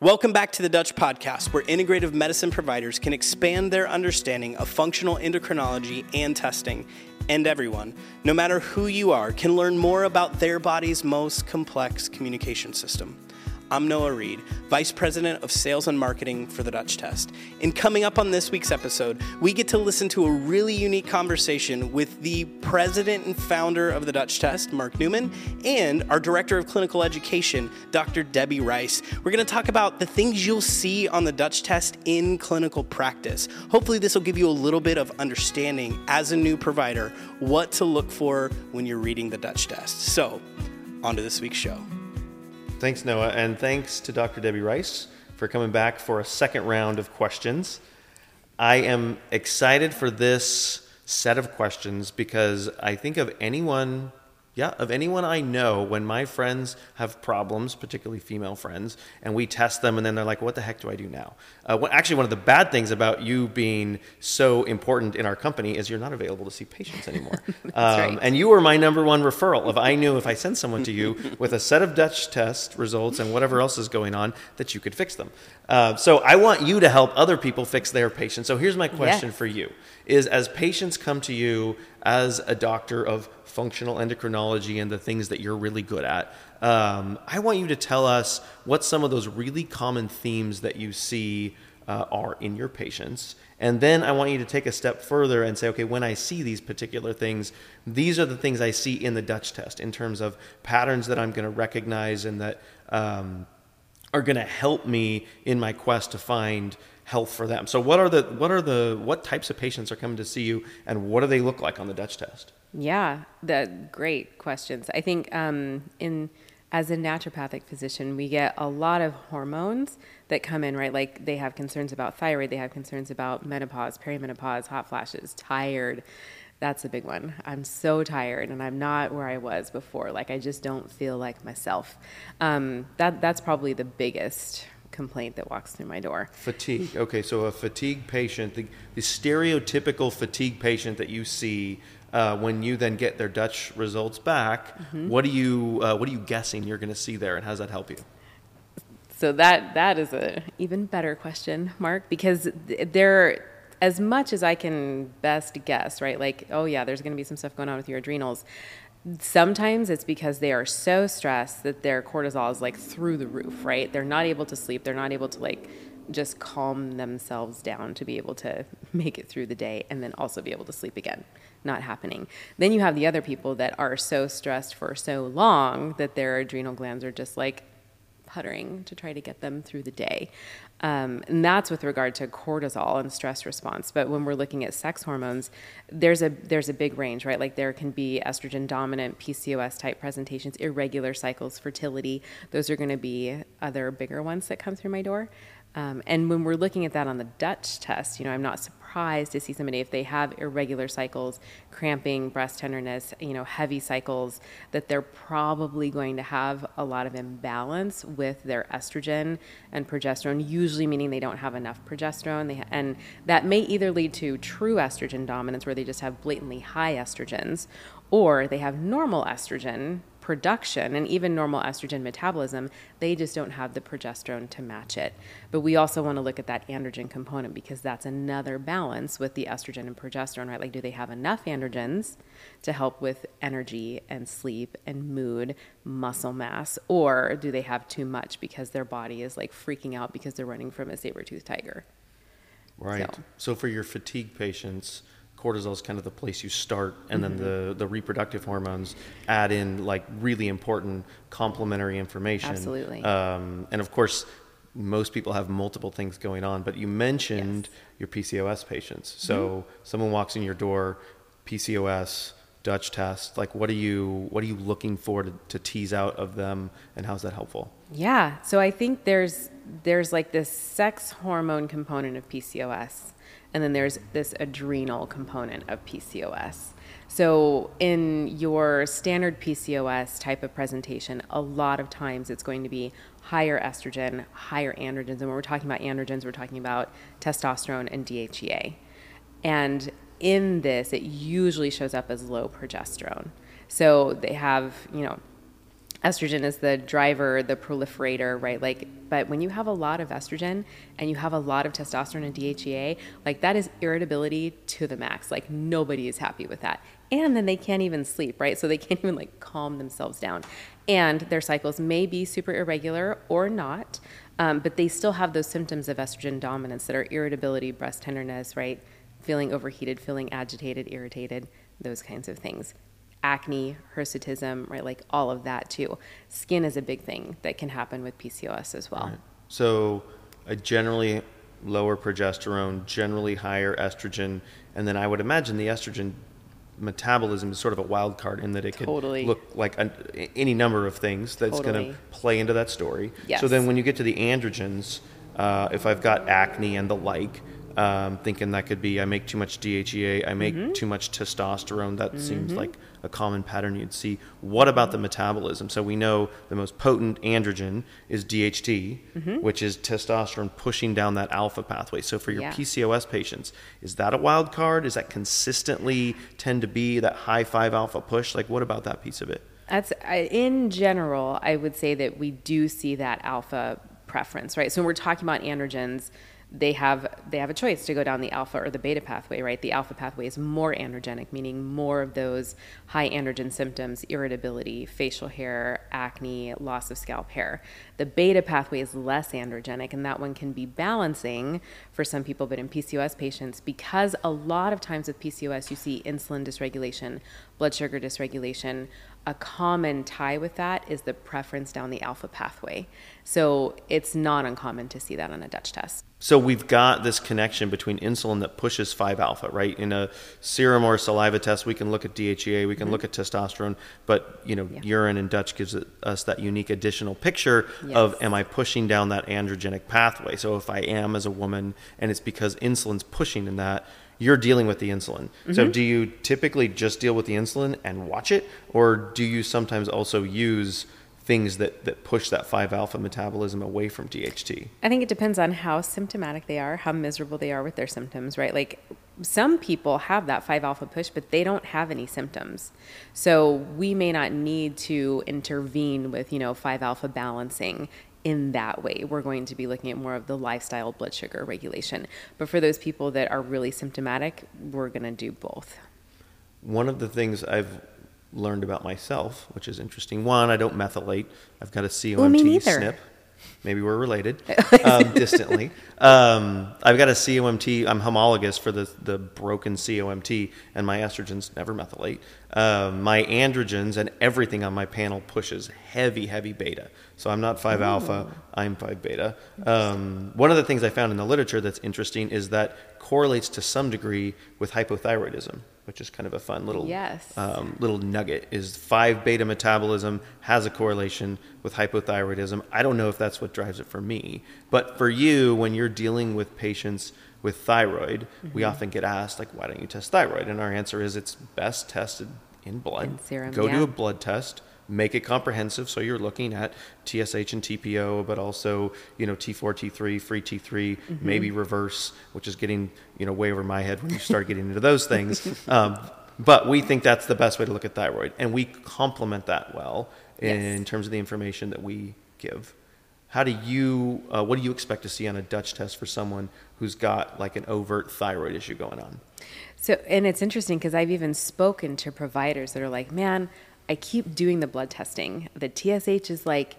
Welcome back to the Dutch Podcast, where integrative medicine providers can expand their understanding of functional endocrinology and testing. And everyone, no matter who you are, can learn more about their body's most complex communication system. I'm Noah Reed, Vice President of Sales and Marketing for the Dutch Test. And coming up on this week's episode, we get to listen to a really unique conversation with the President and founder of the Dutch Test, Mark Newman, and our Director of Clinical Education, Dr. Debbie Rice. We're going to talk about the things you'll see on the Dutch Test in clinical practice. Hopefully, this will give you a little bit of understanding as a new provider what to look for when you're reading the Dutch Test. So, on to this week's show. Thanks, Noah, and thanks to Dr. Debbie Rice for coming back for a second round of questions. I am excited for this set of questions because I think of anyone yeah, of anyone I know, when my friends have problems, particularly female friends, and we test them, and then they're like, "What the heck do I do now?" Uh, well, actually, one of the bad things about you being so important in our company is you're not available to see patients anymore. um, right. And you were my number one referral. If I knew if I sent someone to you with a set of Dutch test results and whatever else is going on, that you could fix them. Uh, so I want you to help other people fix their patients. So here's my question yes. for you: Is as patients come to you as a doctor of functional endocrinology and the things that you're really good at. Um, I want you to tell us what some of those really common themes that you see uh, are in your patients. And then I want you to take a step further and say, okay, when I see these particular things, these are the things I see in the Dutch test in terms of patterns that I'm going to recognize and that um, are going to help me in my quest to find health for them. So what are the what are the what types of patients are coming to see you and what do they look like on the Dutch test? Yeah, the great questions. I think um, in as a naturopathic physician, we get a lot of hormones that come in, right? Like they have concerns about thyroid, they have concerns about menopause, perimenopause, hot flashes, tired. That's a big one. I'm so tired and I'm not where I was before. Like I just don't feel like myself. Um, that that's probably the biggest complaint that walks through my door. Fatigue. Okay, so a fatigue patient, the, the stereotypical fatigue patient that you see uh, when you then get their Dutch results back, mm-hmm. what are you uh, what are you guessing you're going to see there, and how does that help you? So that that is a even better question, Mark, because there, as much as I can best guess, right? Like, oh yeah, there's going to be some stuff going on with your adrenals. Sometimes it's because they are so stressed that their cortisol is like through the roof, right? They're not able to sleep. They're not able to like just calm themselves down to be able to make it through the day and then also be able to sleep again. Not happening. Then you have the other people that are so stressed for so long that their adrenal glands are just like puttering to try to get them through the day. Um, and that's with regard to cortisol and stress response. But when we're looking at sex hormones, there's a there's a big range, right? Like there can be estrogen dominant PCOS type presentations, irregular cycles, fertility. Those are going to be other bigger ones that come through my door. Um, and when we're looking at that on the Dutch test, you know, I'm not surprised to see somebody if they have irregular cycles, cramping, breast tenderness, you know, heavy cycles, that they're probably going to have a lot of imbalance with their estrogen and progesterone. Usually, meaning they don't have enough progesterone, and that may either lead to true estrogen dominance, where they just have blatantly high estrogens, or they have normal estrogen production and even normal estrogen metabolism, they just don't have the progesterone to match it. But we also want to look at that androgen component because that's another balance with the estrogen and progesterone, right? Like, do they have enough androgens to help with energy and sleep and mood, muscle mass, or do they have too much because their body is like freaking out because they're running from a saber toothed tiger? Right. So. so for your fatigue patients, cortisol is kind of the place you start, and mm-hmm. then the the reproductive hormones add in like really important complementary information. Absolutely. Um, and of course, most people have multiple things going on. But you mentioned yes. your PCOS patients. So mm-hmm. someone walks in your door, PCOS. Dutch test like what are you what are you looking for to, to tease out of them and how's that helpful yeah so i think there's there's like this sex hormone component of pcos and then there's this adrenal component of PCOS. So, in your standard PCOS type of presentation, a lot of times it's going to be higher estrogen, higher androgens. And when we're talking about androgens, we're talking about testosterone and DHEA. And in this, it usually shows up as low progesterone. So, they have, you know, estrogen is the driver, the proliferator, right? Like, but when you have a lot of estrogen and you have a lot of testosterone and DHEA, like that is irritability to the max. Like nobody is happy with that. And then they can't even sleep, right? So they can't even like calm themselves down. And their cycles may be super irregular or not, um, but they still have those symptoms of estrogen dominance that are irritability, breast tenderness, right? Feeling overheated, feeling agitated, irritated, those kinds of things acne, hirsutism, right? Like all of that too. Skin is a big thing that can happen with PCOS as well. Right. So, a generally lower progesterone, generally higher estrogen, and then I would imagine the estrogen metabolism is sort of a wild card in that it totally. could look like a, any number of things that's totally. going to play into that story. Yes. So then when you get to the androgens, uh, if I've got acne and the like, um, thinking that could be I make too much DHEA, I make mm-hmm. too much testosterone. That mm-hmm. seems like a common pattern you'd see. What about the metabolism? So we know the most potent androgen is DHT, mm-hmm. which is testosterone pushing down that alpha pathway. So for your yeah. PCOS patients, is that a wild card? Is that consistently tend to be that high 5 alpha push? Like what about that piece of it? That's in general, I would say that we do see that alpha preference, right? So when we're talking about androgens, they have they have a choice to go down the alpha or the beta pathway, right? The alpha pathway is more androgenic, meaning more of those high androgen symptoms, irritability, facial hair, acne, loss of scalp hair. The beta pathway is less androgenic, and that one can be balancing for some people, but in PCOS patients, because a lot of times with PCOS you see insulin dysregulation, blood sugar dysregulation, a common tie with that is the preference down the alpha pathway. So it's not uncommon to see that on a Dutch test. So we've got this connection between insulin that pushes 5 alpha, right? In a serum or saliva test, we can look at DHEA, we can mm-hmm. look at testosterone, but you know, yeah. urine and Dutch gives us that unique additional picture yes. of am I pushing down that androgenic pathway? So if I am as a woman and it's because insulin's pushing in that, you're dealing with the insulin. Mm-hmm. So do you typically just deal with the insulin and watch it, or do you sometimes also use things that, that push that 5 alpha metabolism away from DHT? I think it depends on how symptomatic they are, how miserable they are with their symptoms, right? Like some people have that 5 alpha push, but they don't have any symptoms. So we may not need to intervene with, you know, 5 alpha balancing in that way. We're going to be looking at more of the lifestyle blood sugar regulation. But for those people that are really symptomatic, we're going to do both. One of the things I've learned about myself, which is interesting. One, I don't methylate. I've got a COMT SNP. Maybe we're related um, distantly. Um, I've got a COMT. I'm homologous for the the broken COMT, and my estrogens never methylate. Um, my androgens and everything on my panel pushes heavy, heavy beta. So I'm not 5 Ooh. alpha, I'm 5 beta. Um, one of the things I found in the literature that's interesting is that correlates to some degree with hypothyroidism, which is kind of a fun little yes. um, little nugget. Is 5 beta metabolism has a correlation with hypothyroidism. I don't know if that's what drives it for me, but for you, when you're dealing with patients with thyroid, mm-hmm. we often get asked like, why don't you test thyroid? And our answer is it's best tested in blood. In serum, Go yeah. do a blood test make it comprehensive. So you're looking at TSH and TPO, but also you know T4, T3, free T3, mm-hmm. maybe reverse, which is getting you know way over my head when you start getting into those things. Um, but we think that's the best way to look at thyroid, and we complement that well in yes. terms of the information that we give. How do you? Uh, what do you expect to see on a Dutch test for someone who's got like an overt thyroid issue going on? So, and it's interesting because I've even spoken to providers that are like, "Man, I keep doing the blood testing. The TSH is like,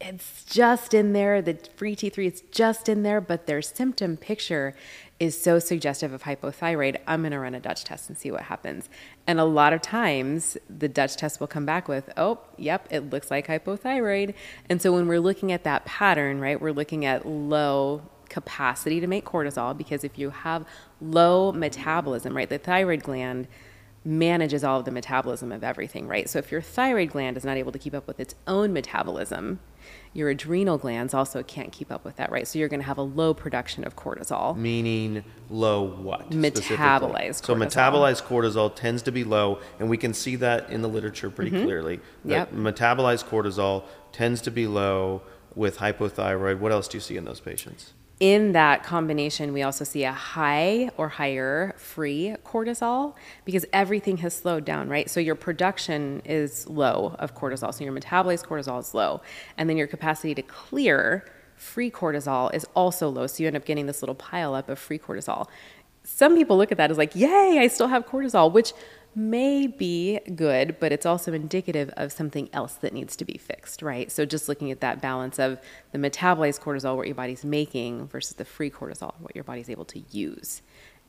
it's just in there. The free T3 is just in there, but their symptom picture is so suggestive of hypothyroid. I'm going to run a Dutch test and see what happens. And a lot of times, the Dutch test will come back with, oh, yep, it looks like hypothyroid. And so when we're looking at that pattern, right, we're looking at low capacity to make cortisol because if you have low metabolism, right, the thyroid gland manages all of the metabolism of everything, right? So if your thyroid gland is not able to keep up with its own metabolism, your adrenal glands also can't keep up with that, right? So you're going to have a low production of cortisol. Meaning low what? Metabolized cortisol. So metabolized cortisol tends to be low, and we can see that in the literature pretty mm-hmm. clearly. That yep. metabolized cortisol tends to be low with hypothyroid. What else do you see in those patients? In that combination, we also see a high or higher free cortisol because everything has slowed down, right? So your production is low of cortisol. So your metabolized cortisol is low. And then your capacity to clear free cortisol is also low. So you end up getting this little pile up of free cortisol. Some people look at that as like, yay, I still have cortisol, which may be good, but it's also indicative of something else that needs to be fixed, right? So just looking at that balance of the metabolized cortisol, what your body's making, versus the free cortisol, what your body's able to use.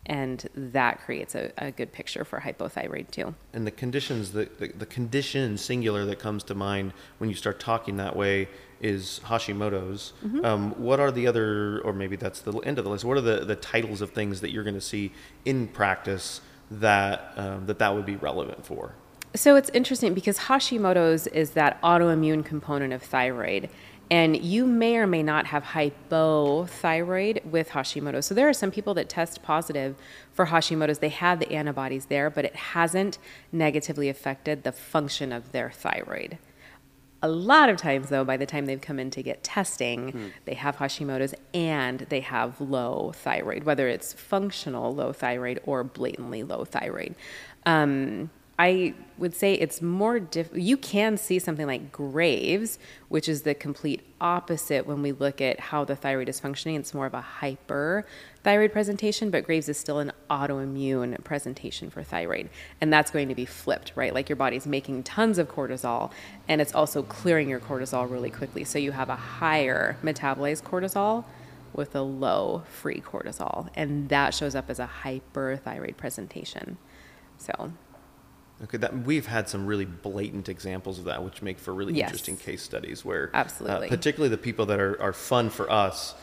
And that creates a, a good picture for hypothyroid too. And the conditions, the, the, the condition singular that comes to mind when you start talking that way is Hashimoto's. Mm-hmm. Um, what are the other, or maybe that's the end of the list, what are the, the titles of things that you're going to see in practice that um, that that would be relevant for? So it's interesting because Hashimoto's is that autoimmune component of thyroid. And you may or may not have hypothyroid with Hashimoto's. So there are some people that test positive for Hashimoto's. They have the antibodies there, but it hasn't negatively affected the function of their thyroid. A lot of times, though, by the time they've come in to get testing, hmm. they have Hashimoto's and they have low thyroid, whether it's functional low thyroid or blatantly low thyroid. Um, I would say it's more diff- you can see something like Graves, which is the complete opposite when we look at how the thyroid is functioning. It's more of a hyper thyroid presentation, but Graves is still an autoimmune presentation for thyroid. And that's going to be flipped, right? Like your body's making tons of cortisol and it's also clearing your cortisol really quickly. So you have a higher metabolized cortisol with a low free cortisol. And that shows up as a hyperthyroid presentation. So Okay, that we've had some really blatant examples of that, which make for really yes. interesting case studies. Where uh, absolutely, uh, particularly the people that are, are fun for us,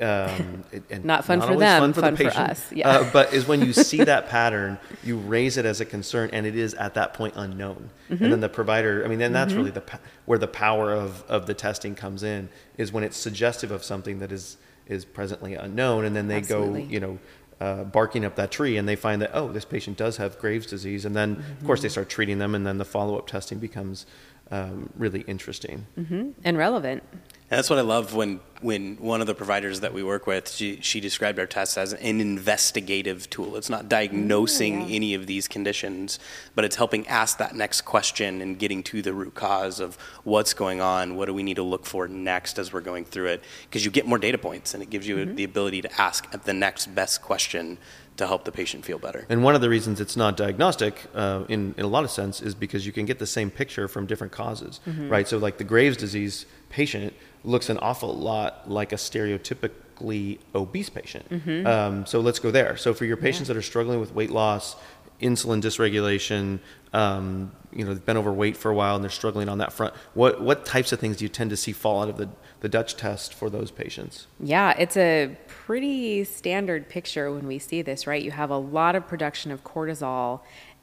um, and not fun not for them, fun for, fun the patient, for us. Yeah. Uh, but is when you see that pattern, you raise it as a concern, and it is at that point unknown. Mm-hmm. And then the provider, I mean, then that's mm-hmm. really the where the power of of the testing comes in is when it's suggestive of something that is is presently unknown, and then they Absolutely. go, you know, uh, barking up that tree and they find that, oh, this patient does have Graves' disease. And then, mm-hmm. of course, they start treating them, and then the follow up testing becomes um, really interesting mm-hmm. and relevant. And that's what I love when, when one of the providers that we work with, she, she described our test as an investigative tool. It's not diagnosing yeah. any of these conditions, but it's helping ask that next question and getting to the root cause of what's going on, what do we need to look for next as we're going through it, because you get more data points and it gives you mm-hmm. the ability to ask the next best question to help the patient feel better. And one of the reasons it's not diagnostic, uh, in, in a lot of sense, is because you can get the same picture from different causes, mm-hmm. right? So, like the Graves' disease patient looks an awful lot like a stereotypically obese patient. Mm-hmm. Um, so let's go there. So for your patients yeah. that are struggling with weight loss, insulin dysregulation, um, you know, they've been overweight for a while and they're struggling on that front. What what types of things do you tend to see fall out of the the Dutch test for those patients? Yeah, it's a pretty standard picture when we see this, right? You have a lot of production of cortisol.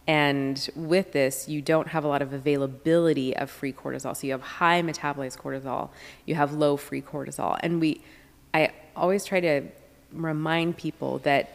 And with this, you don't have a lot of availability of free cortisol. So you have high metabolized cortisol, you have low free cortisol. And we, I always try to remind people that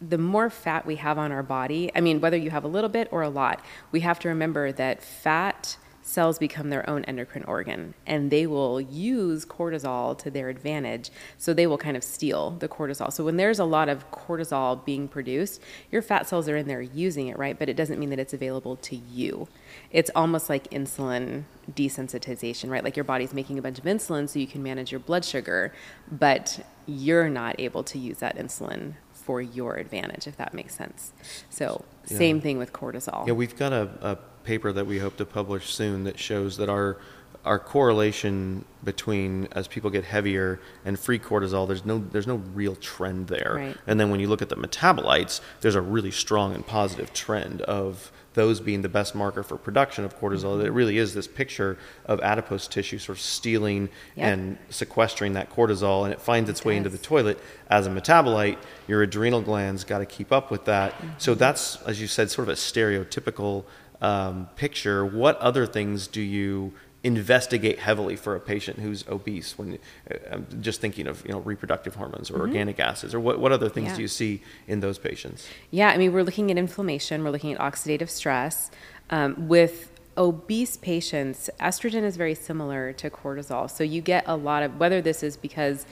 the more fat we have on our body, I mean, whether you have a little bit or a lot, we have to remember that fat cells become their own endocrine organ and they will use cortisol to their advantage. So they will kind of steal the cortisol. So when there's a lot of cortisol being produced, your fat cells are in there using it, right? But it doesn't mean that it's available to you. It's almost like insulin desensitization, right? Like your body's making a bunch of insulin so you can manage your blood sugar, but you're not able to use that insulin for your advantage, if that makes sense. So, yeah. same thing with cortisol. Yeah, we've got a, a paper that we hope to publish soon that shows that our our correlation between as people get heavier and free cortisol there's no there's no real trend there right. and then when you look at the metabolites there's a really strong and positive trend of those being the best marker for production of cortisol mm-hmm. it really is this picture of adipose tissue sort of stealing yep. and sequestering that cortisol and it finds its it way into the toilet as a metabolite your adrenal glands got to keep up with that mm-hmm. so that's as you said sort of a stereotypical um, picture, what other things do you investigate heavily for a patient who's obese? When uh, I'm just thinking of you know reproductive hormones or mm-hmm. organic acids, or what what other things yeah. do you see in those patients? Yeah, I mean we're looking at inflammation, we're looking at oxidative stress. Um, with obese patients, estrogen is very similar to cortisol. So you get a lot of, whether this is because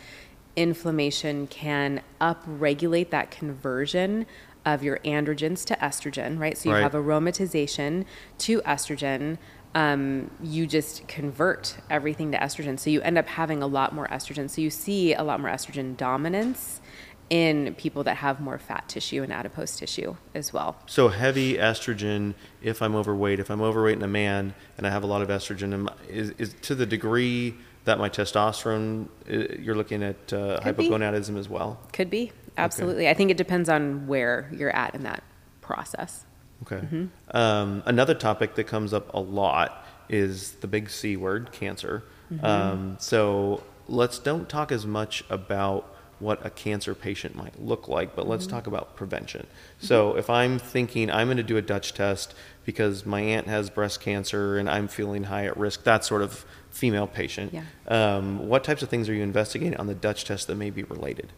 inflammation can upregulate that conversion of your androgens to estrogen, right? So you Right. have aromatization to estrogen. Um, you just convert everything to estrogen. So you end up having a lot more estrogen. So you see a lot more estrogen dominance in people that have more fat tissue and adipose tissue as well. So heavy estrogen, if I'm overweight, if I'm overweight in a man and I have a lot of estrogen, is, is to the degree that my testosterone, uh, you're looking at uh, Could be. hypogonadism as well. Could be. Absolutely. I think it depends on where you're at in that process. Okay. Mm-hmm. Um, another topic that comes up a lot is the big C word, cancer. Mm-hmm. Um, so let's don't talk as much about what a cancer patient might look like, but Mm-hmm. let's talk about prevention. So if I'm thinking I'm going to do a Dutch test because my aunt has breast cancer and I'm feeling high at risk, that sort of female patient, Yeah. um, what types of things are you investigating on the Dutch test that may be related?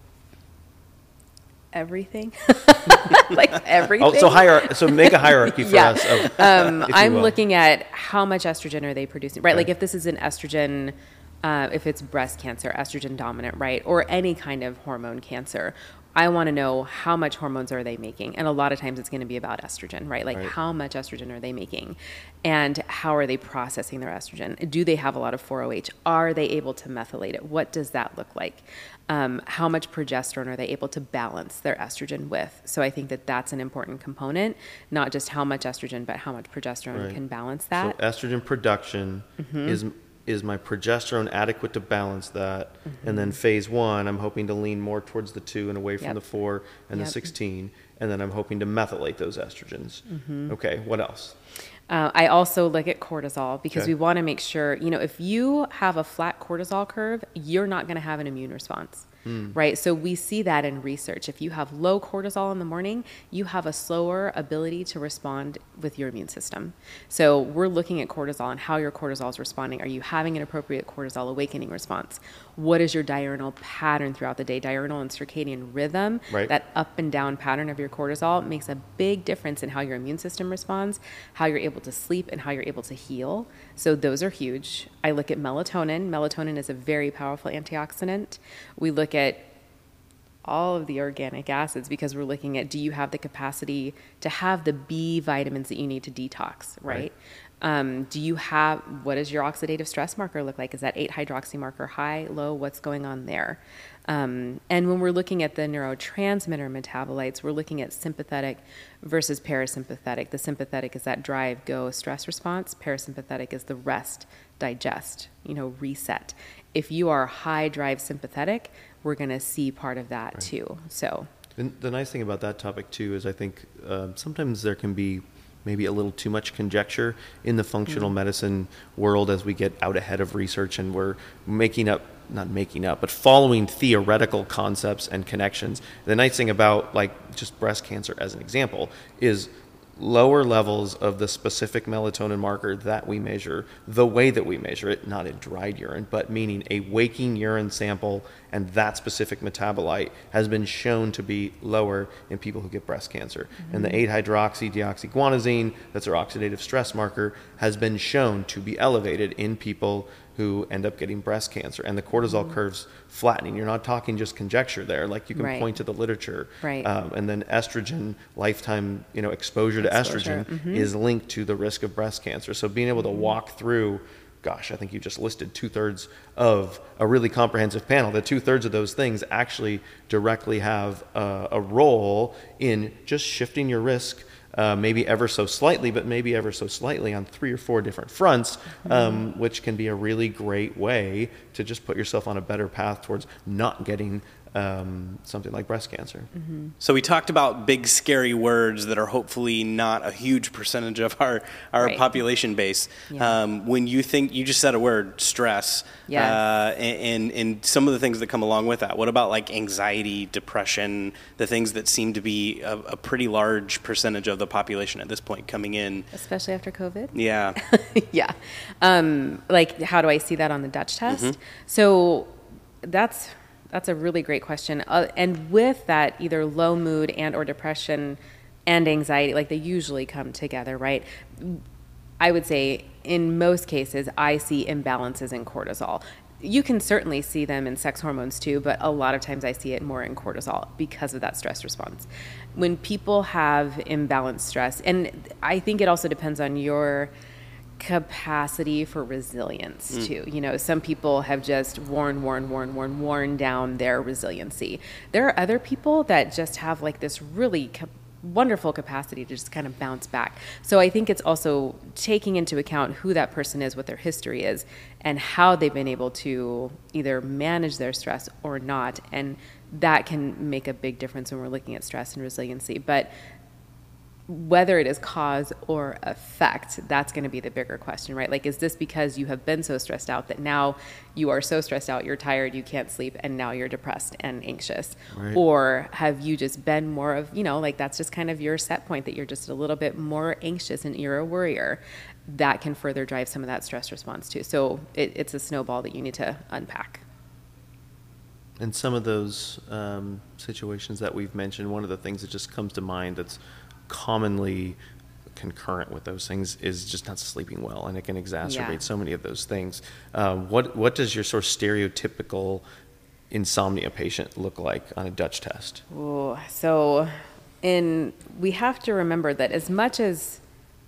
Everything, like everything. Oh, so hierarchy. So make a hierarchy for Yeah. us. Of, um, I'm will. looking at how much estrogen are they producing, right? Okay. Like if this is an estrogen, uh, if it's breast cancer, estrogen dominant, right, or any kind of hormone cancer. I want to know how much hormones are they making, and a lot of times it's going to be about estrogen, right? Like Right. how much estrogen are they making, and how are they processing their estrogen? Do they have a lot of 4OH? Are they able to methylate it? What does that look like? Um, how much progesterone are they able to balance their estrogen with? So I think that that's an important component, not just how much estrogen, but how much progesterone Right. can balance that. Mm-hmm. So estrogen production is is my progesterone adequate to balance that? And then phase one, I'm hoping to lean more towards the two and away from Yep. the four and the 16. And then I'm hoping to methylate those estrogens. Mm-hmm. Okay, what else? Uh, I also look at cortisol because Okay. we want to make sure, you know, if you have a flat cortisol curve, you're not going to have an immune response, Mm. right? So we see that in research. If you have low cortisol in the morning, you have a slower ability to respond with your immune system. So we're looking at cortisol and how your cortisol is responding. Are you having an appropriate cortisol awakening response? What is your diurnal pattern throughout the day? Diurnal and circadian rhythm, Right. that up and down pattern of your cortisol makes a big difference in how your immune system responds, how you're able to sleep, and how you're able to heal. So, those are huge. I look at melatonin. Melatonin is a very powerful antioxidant. We look at all of the organic acids because we're looking at do you have the capacity to have the B vitamins that you need to detox, right? Right. Um, do you have what does your oxidative stress marker look like? Is that 8 hydroxy marker high, low? What's going on there? Um, and when we're looking at the neurotransmitter metabolites, we're looking at sympathetic versus parasympathetic. The sympathetic is that drive, go, stress response. Parasympathetic is the rest, digest, you know, reset. If you are high drive sympathetic, we're going to see part of that too. So, The, the nice thing about that topic too is I think um, sometimes there can be maybe a little too much conjecture in the functional Mm-hmm. medicine world as we get out ahead of research and we're making up not making up but following theoretical concepts and connections the nice thing about like just breast cancer as an example is lower levels of the specific melatonin marker that we measure, the way that we measure it, not in dried urine, but meaning a waking urine sample and that specific metabolite has been shown to be lower in people who get breast cancer. And the mm-hmm. 8 hydroxy deoxyguanosine, that's our oxidative stress marker, has been shown to be elevated in people who end up getting breast cancer. And the cortisol mm-hmm. curves flattening. You're not talking just conjecture there. Like you can Right. point to the literature. Right. Um, and then estrogen lifetime you know exposure to Exposure, estrogen mm-hmm. is linked to the risk of breast cancer so being able to mm-hmm. walk through gosh i think you just listed two-thirds of a really comprehensive panel the two-thirds of those things actually directly have a, a role in just shifting your risk uh, maybe ever so slightly, but maybe ever so slightly on three or four different fronts, um, which can be a really great way to just put yourself on a better path towards not getting um, something like breast cancer. So we talked about big scary words that are hopefully not a huge percentage of our, our Right. population base. Yeah. Um, when you think you just said a word, stress, Yes. uh, and, and and some of the things that come along with that. What about like anxiety, depression, the things that seem to be a, a pretty large percentage of the population at this point coming in? especially after COVID. Yeah. yeah. Um, like, how do I see that on the Dutch test? Mm-hmm. So that's that's a really great question. Uh, and with that, either low mood and or depression and anxiety, like they usually come together, right? I would say in most cases, I see imbalances in cortisol. You can certainly see them in sex hormones too, but a lot of times I see it more in cortisol because of that stress response. When people have imbalanced stress, and I think it also depends on your capacity for resilience mm. too. You know, some people have just worn, worn, worn, worn, worn down their resiliency. There are other people that just have like this really wonderful capacity to just kind of bounce back. So I think it's also taking into account who that person is, what their history is, and how they've been able to either manage their stress or not. And that can make a big difference when we're looking at stress and resiliency. But whether it is cause or effect, that's going to be the bigger question, right? Like, is this because you have been so stressed out that now you are so stressed out, you're tired, you can't sleep, and now you're depressed and anxious? Right. Or have you just been more of, you know, like that's just kind of your set point that you're just a little bit more anxious and you're a worrier? That can further drive some of that stress response too. So it, it's a snowball that you need to unpack. In some of those um, situations that we've mentioned, one of the things that just comes to mind that's commonly concurrent with those things is just not sleeping well, and it can exacerbate yeah. so many of those things. Um, what what does your sort of stereotypical insomnia patient look like on a Dutch test? Ooh, so, in we have to remember that as much as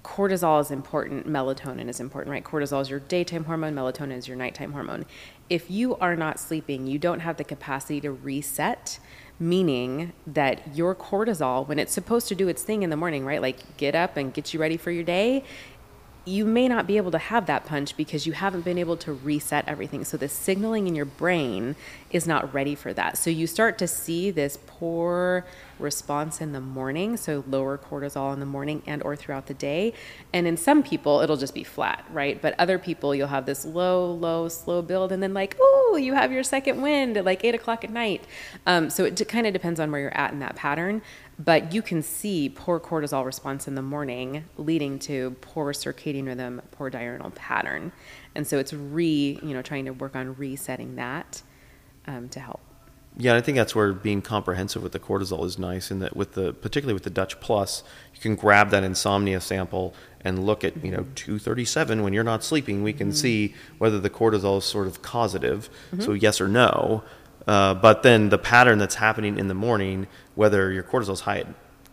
cortisol is important, melatonin is important, right? Cortisol is your daytime hormone, melatonin is your nighttime hormone. If you are not sleeping, you don't have the capacity to reset meaning that your cortisol, when it's supposed to do its thing in the morning, right? Like get up and get you ready for your day, you may not be able to have that punch because you haven't been able to reset everything. So the signaling in your brain is not ready for that. So you start to see this poor response in the morning, so lower cortisol in the morning and or throughout the day. And in some people it'll just be flat, right? But other people you'll have this low, low, slow build and then like, oh, you have your second wind at like eight o'clock at night. Um, so it kind of depends on where you're at in that pattern but you can see poor cortisol response in the morning leading to poor circadian rhythm poor diurnal pattern and so it's re you know trying to work on resetting that um, to help yeah i think that's where being comprehensive with the cortisol is nice and that with the particularly with the dutch plus you can grab that insomnia sample and look at you know mm-hmm. 237 when you're not sleeping we can mm-hmm. see whether the cortisol is sort of causative mm-hmm. so yes or no uh, but then the pattern that's happening in the morning, whether your cortisol is high at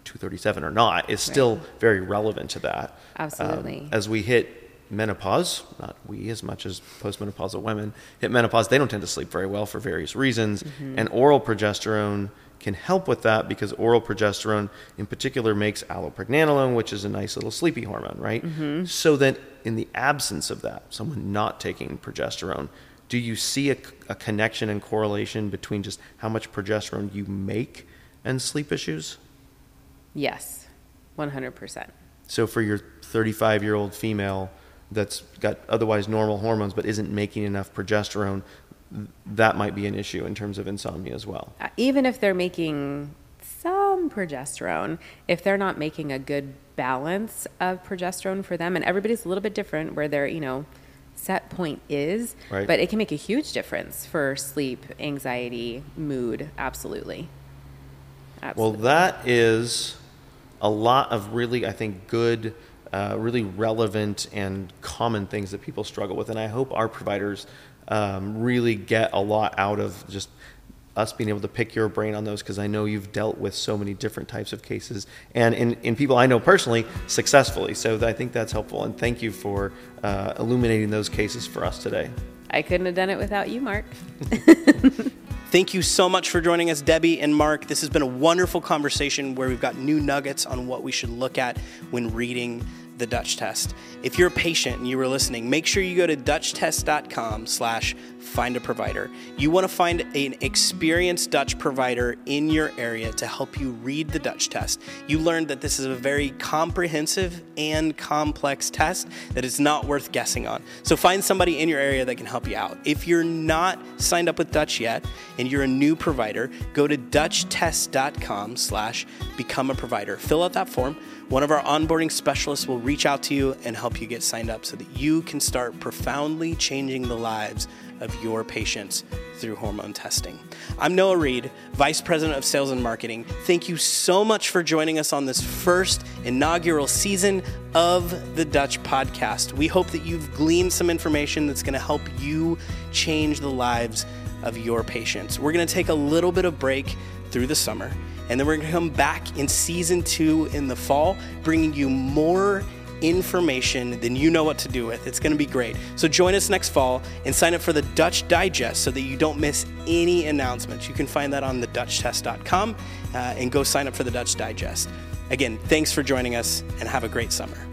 237 or not, is still right. very relevant to that. Absolutely. Um, as we hit menopause, not we as much as postmenopausal women hit menopause, they don't tend to sleep very well for various reasons. Mm-hmm. And oral progesterone can help with that because oral progesterone in particular makes allopregnanolone, which is a nice little sleepy hormone, right? Mm-hmm. So that in the absence of that, someone not taking progesterone, do you see a, a connection and correlation between just how much progesterone you make and sleep issues? Yes, 100%. So for your 35 year old female that's got otherwise normal hormones but isn't making enough progesterone, that might be an issue in terms of insomnia as well. Uh, even if they're making some progesterone, if they're not making a good balance of progesterone for them, and everybody's a little bit different where they're, you know, set point is, right. but it can make a huge difference for sleep, anxiety, mood. Absolutely. Absolutely. Well, that is a lot of really, I think, good, uh, really relevant and common things that people struggle with. And I hope our providers um, really get a lot out of just us being able to pick your brain on those because I know you've dealt with so many different types of cases and in, in people I know personally successfully. So I think that's helpful. And thank you for uh, illuminating those cases for us today. I couldn't have done it without you, Mark. Thank you so much for joining us, Debbie and Mark. This has been a wonderful conversation where we've got new nuggets on what we should look at when reading the Dutch test. If you're a patient and you were listening, make sure you go to dutchtest.com slash find a provider. You want to find an experienced Dutch provider in your area to help you read the Dutch test. You learned that this is a very comprehensive and complex test that is not worth guessing on. So find somebody in your area that can help you out. If you're not signed up with Dutch yet and you're a new provider, go to dutchtest.com slash become a provider. Fill out that form One of our onboarding specialists will reach out to you and help you get signed up so that you can start profoundly changing the lives of your patients through hormone testing. I'm Noah Reed, Vice President of Sales and Marketing. Thank you so much for joining us on this first inaugural season of the Dutch Podcast. We hope that you've gleaned some information that's going to help you change the lives of your patients. We're going to take a little bit of break through the summer, and then we're going to come back in season two in the fall, bringing you more information than you know what to do with. It's going to be great. So join us next fall and sign up for the Dutch Digest so that you don't miss any announcements. You can find that on thedutchtest.com uh, and go sign up for the Dutch Digest. Again, thanks for joining us and have a great summer.